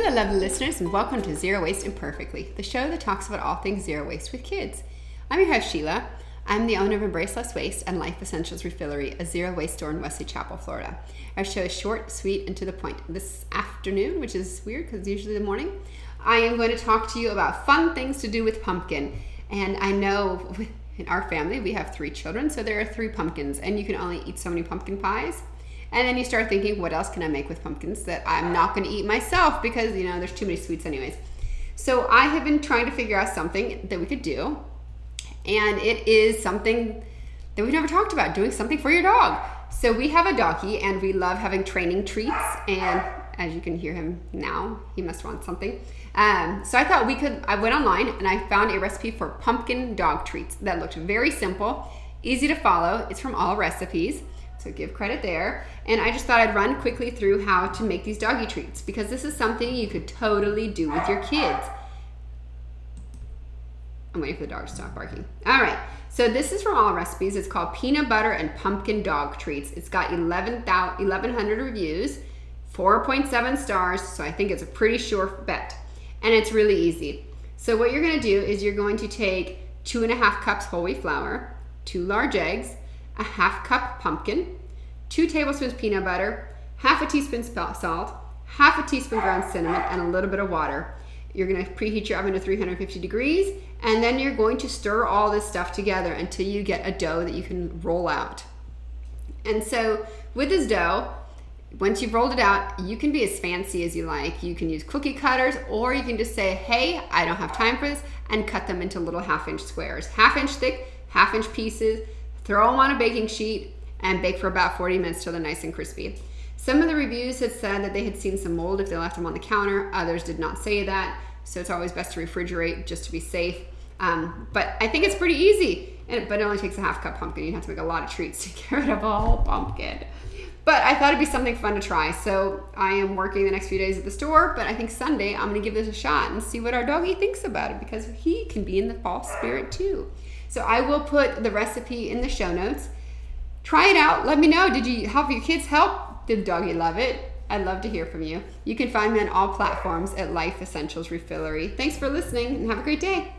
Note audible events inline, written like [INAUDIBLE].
Hello, lovely listeners, and welcome to Zero Waste Imperfectly, the show that talks about all things zero waste with kids. I'm your host, Sheila. I'm the owner of Embrace Less Waste and Life Essentials Refillery, a zero waste store in Wesley Chapel, Florida. Our show is short, sweet, and to the point. This afternoon, which is weird because usually the morning, I am going to talk to you about fun things to do with pumpkin. And I know [LAUGHS] in our family we have three children, so there are three pumpkins, and you can only eat so many pumpkin pies. And then you start thinking, what else can I make with pumpkins that I'm not going to eat myself because, you know, there's too many sweets, anyways. So I have been trying to figure out something that we could do. And it is something that we've never talked about doing something for your dog. So we have a doggy and we love having training treats. And as you can hear him now, he must want something. Um, so I thought we could, I went online and I found a recipe for pumpkin dog treats that looked very simple, easy to follow. It's from All Recipes. So give credit there. And I just thought I'd run quickly through how to make these doggy treats because this is something you could totally do with your kids. I'm waiting for the dog to stop barking. All right. So this is from All Recipes. It's called Peanut Butter and Pumpkin Dog Treats. It's got 11, 1,100 reviews, 4.7 stars, so I think it's a pretty sure bet. And it's really easy. So what you're going to do is you're going to take two and a half cups whole wheat flour, two large eggs, a half cup pumpkin, two tablespoons peanut butter, half a teaspoon salt, half a teaspoon ground cinnamon, and a little bit of water. You're going to preheat your oven to 350 degrees, and then you're going to stir all this stuff together until you get a dough that you can roll out. And so, with this dough, once you've rolled it out, you can be as fancy as you like. You can use cookie cutters, or you can just say, Hey, I don't have time for this, and cut them into little half inch squares, half inch thick, half inch pieces Throw them on a baking sheet and bake for about 40 minutes till they're nice and crispy. Some of the reviews had said that they had seen some mold if they left them on the counter. Others did not say that. So it's always best to refrigerate just to be safe. Um, but I think it's pretty easy. But it only takes a half cup pumpkin. You have to make a lot of treats to [LAUGHS] get rid of a whole pumpkin. But I thought it'd be something fun to try. So I am working the next few days at the store. But I think Sunday I'm going to give this a shot and see what our doggy thinks about it because he can be in the fall spirit too. So I will put the recipe in the show notes. Try it out. Let me know. Did you help your kids help? Did the doggy love it? I'd love to hear from you. You can find me on all platforms at Life Essentials Refillery. Thanks for listening and have a great day.